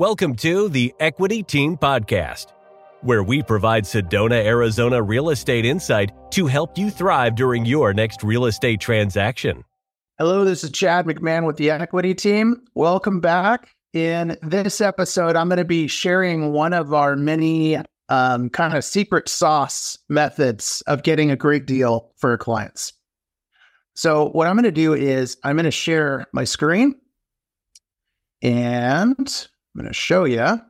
Welcome to the Equity Team Podcast, where we provide Sedona, Arizona real estate insight to help you thrive during your next real estate transaction. Hello, this is Chad McMahan with the Equity Team. Welcome back. In this episode, I'm going to be sharing one of our many um, kind of secret sauce methods of getting a great deal for clients. So, what I'm going to do is I'm going to share my screen and I'm going to show you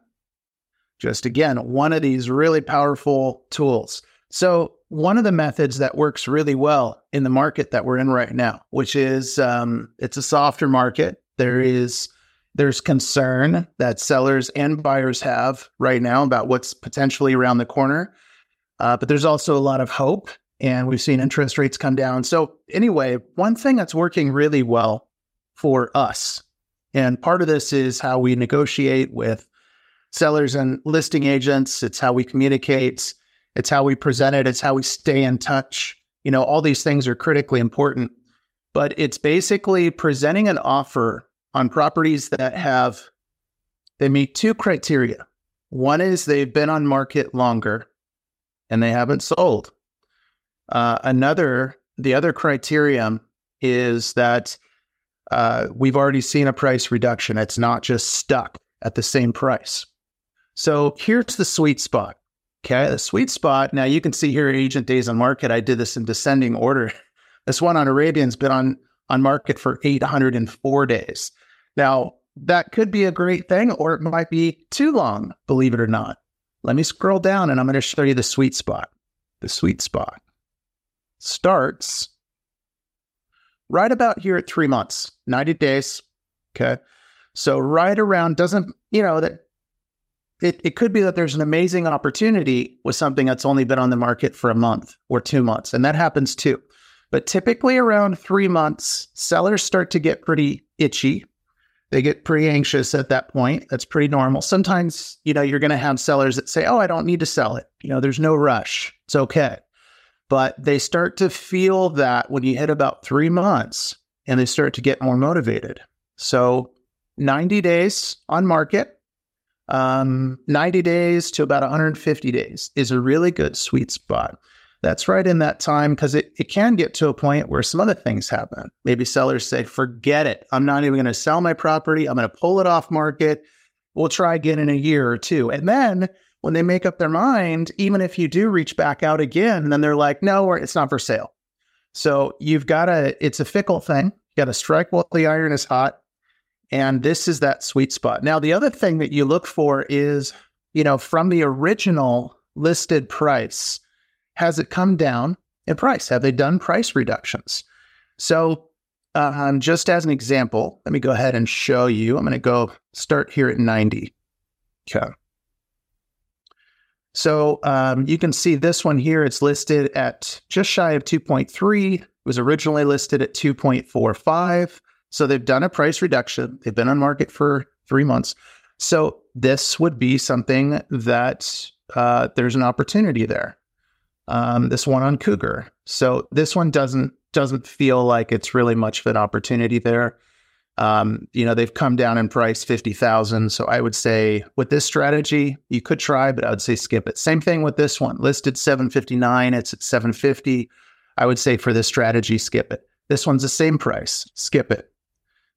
just again one of these really powerful tools. So, one of the methods that works really well in the market that we're in right now, which is um, it's a softer market. There is there's concern that sellers and buyers have right now about what's potentially around the corner, uh, but there's also a lot of hope, and we've seen interest rates come down. So anyway, one thing that's working really well for us and part of this is how we negotiate with sellers and listing agents. It's how we communicate. It's how we present it. It's how we stay in touch. You know, all these things are critically important. But it's basically presenting an offer on properties that have, they meet two criteria. One is they've been on market longer and they haven't sold. Uh, another, the other criterion is that uh, we've already seen a price reduction. It's not just stuck at the same price. So here's the sweet spot. Okay. The sweet spot. Now you can see here agent days on market. I did this in descending order. This one on Arabian's been on, on market for 804 days. Now that could be a great thing, or it might be too long, believe it or not. Let me scroll down and I'm going to show you the sweet spot. The sweet spot starts right about here at three months, 90 days. Okay. So right around doesn't, you know, that it, it could be that there's an amazing opportunity with something that's only been on the market for a month or two months. And that happens too. But typically around three months, sellers start to get pretty itchy. They get pretty anxious at that point. That's pretty normal. Sometimes, you know, you're going to have sellers that say, Oh, I don't need to sell it. You know, there's no rush. It's okay but they start to feel that when you hit about three months and they start to get more motivated. So 90 days on market, um, 90 days to about 150 days is a really good sweet spot. That's right in that time because it, it can get to a point where some other things happen. Maybe sellers say, forget it. I'm not even going to sell my property. I'm going to pull it off market. We'll try again in a year or two. And then when they make up their mind, even if you do reach back out again, then they're like, no, it's not for sale. So you've got to, it's a fickle thing. You got to strike while the iron is hot. And this is that sweet spot. Now, the other thing that you look for is, you know, from the original listed price, has it come down in price? Have they done price reductions? So, um, just as an example, let me go ahead and show you. I'm going to go start here at 90. Okay. So um, you can see this one here. It's listed at just shy of 2.3. It was originally listed at 2.45. So they've done a price reduction. They've been on market for three months. So this would be something that uh, there's an opportunity there. Um, this one on Cougar. So this one doesn't doesn't feel like it's really much of an opportunity there. Um, you know, they've come down in price 50,000. So I would say with this strategy, you could try, but I would say skip it. Same thing with this one listed 759. It's at 750. I would say for this strategy, skip it. This one's the same price, skip it.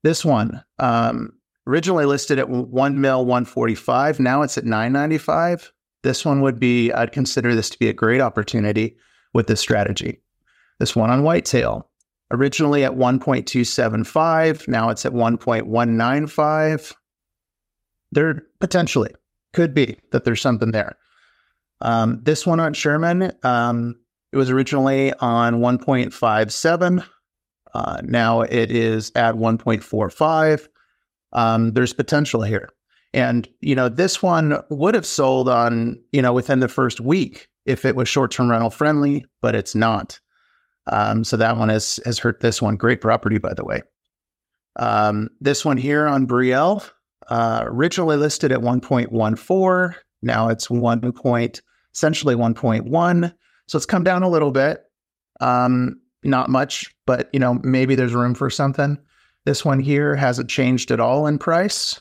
This one, um, originally listed at 1 mil 145. Now it's at 995. This one would be, I'd consider this to be a great opportunity with this strategy. This one on whitetail, originally at 1.275. Now it's at 1.195. There potentially could be that there's something there. Um, this one on Sherman, um, it was originally on 1.57. Uh, now it is at 1.45. Um, there's potential here. And, you know, this one would have sold on, you know, within the first week if it was short term rental friendly, but it's not. Um, so that one has has hurt this one. Great property, by the way. Um, this one here on Brielle, uh, originally listed at 1.14. Now it's 1 point, essentially 1.1. So it's come down a little bit. Um, not much, but you know maybe there's room for something. This one here hasn't changed at all in price.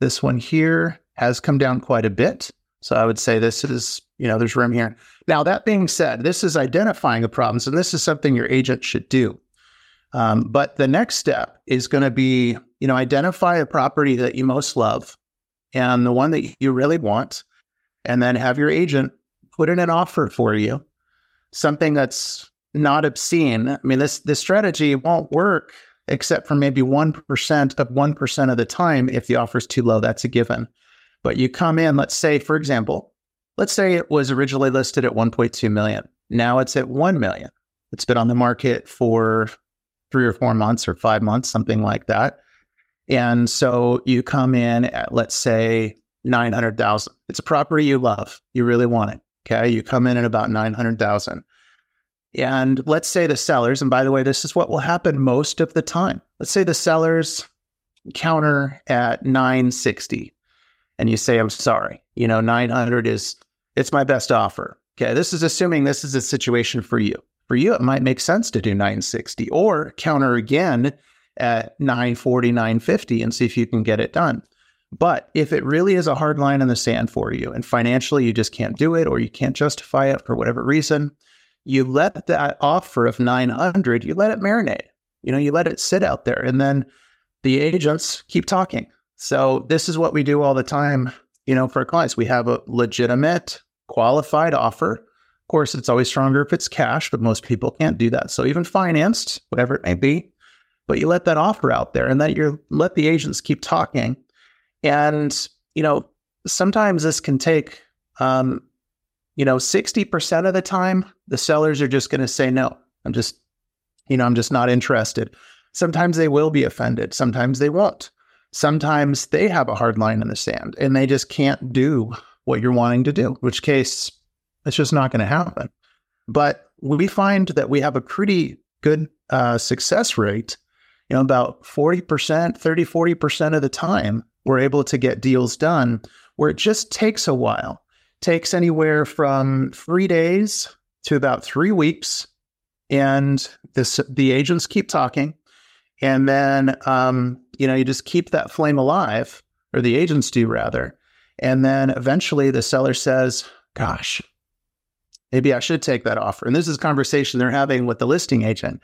This one here has come down quite a bit. So I would say this is, you know, there's room here. Now, that being said, this is identifying the problems, and this is something your agent should do. Um, but the next step is going to be, you know, identify a property that you most love and the one that you really want, and then have your agent put in an offer for you, something that's not obscene. I mean, this this strategy won't work except for maybe one percent of one percent of the time if the offer is too low. That's a given. But you come in, let's say, for example, let's say it was originally listed at 1.2 million. Now it's at 1 million. It's been on the market for three or four months or five months, something like that. And so you come in at, let's say, 900,000. It's a property you love. You really want it. Okay. You come in at about 900,000. And let's say the sellers, and by the way, this is what will happen most of the time. Let's say the sellers counter at 960 and you say, I'm sorry, you know, 900 is, it's my best offer. Okay. This is assuming this is a situation for you. For you, it might make sense to do 960 or counter again at 940, 950 and see if you can get it done. But if it really is a hard line in the sand for you and financially you just can't do it or you can't justify it for whatever reason, you let that offer of 900, you let it marinate. You know, you let it sit out there and then the agents keep talking. So this is what we do all the time, you know, for clients. We have a legitimate, qualified offer. Of course, it's always stronger if it's cash, but most people can't do that. So even financed, whatever it may be, but you let that offer out there and that you let the agents keep talking. And, you know, sometimes this can take um, you know, 60% of the time, the sellers are just going to say, no, I'm just, you know, I'm just not interested. Sometimes they will be offended. Sometimes they won't. Sometimes they have a hard line in the sand and they just can't do what you're wanting to do, which case it's just not going to happen. But we find that we have a pretty good uh, success rate. You know, about 40%, 30, 40% of the time, we're able to get deals done where it just takes a while. Takes anywhere from three days to about three weeks. And this, the agents keep talking. And then um, you know, you just keep that flame alive, or the agents do rather. And then eventually the seller says, Gosh, maybe I should take that offer. And this is a conversation they're having with the listing agent.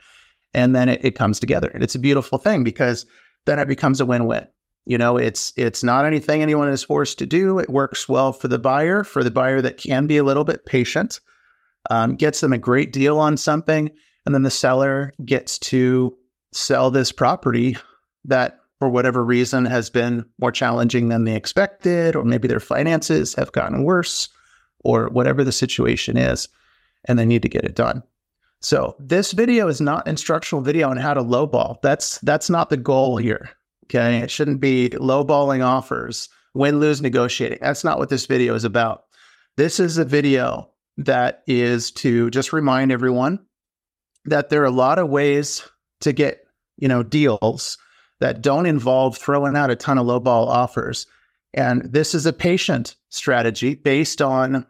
And then it, it comes together. And it's a beautiful thing because then it becomes a win-win. You know, it's it's not anything anyone is forced to do. It works well for the buyer, for the buyer that can be a little bit patient, um, gets them a great deal on something, and then the seller gets to sell this property that for whatever reason has been more challenging than they expected, or maybe their finances have gotten worse, or whatever the situation is, and they need to get it done. So this video is not instructional video on how to lowball. That's that's not the goal here. Okay. It shouldn't be lowballing offers, win lose negotiating. That's not what this video is about. This is a video that is to just remind everyone that there are a lot of ways to get, you know, deals that don't involve throwing out a ton of lowball offers. And this is a patient strategy based on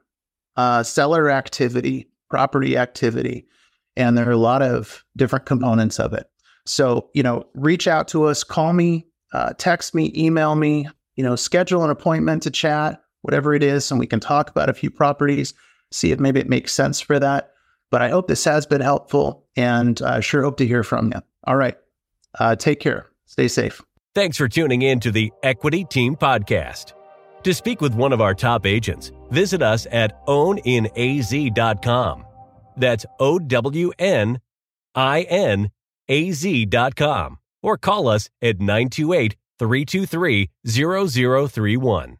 uh, seller activity, property activity, and there are a lot of different components of it. So, you know, reach out to us, call me, uh, text me, email me, you know, schedule an appointment to chat, whatever it is, and we can talk about a few properties, see if maybe it makes sense for that. But I hope this has been helpful and I uh, sure hope to hear from you. All right. Uh, take care. Stay safe. Thanks for tuning in to the Equity Team Podcast. To speak with one of our top agents, visit us at owninaz.com. That's O W N I N A Z.com. Or call us at 928 323 0031.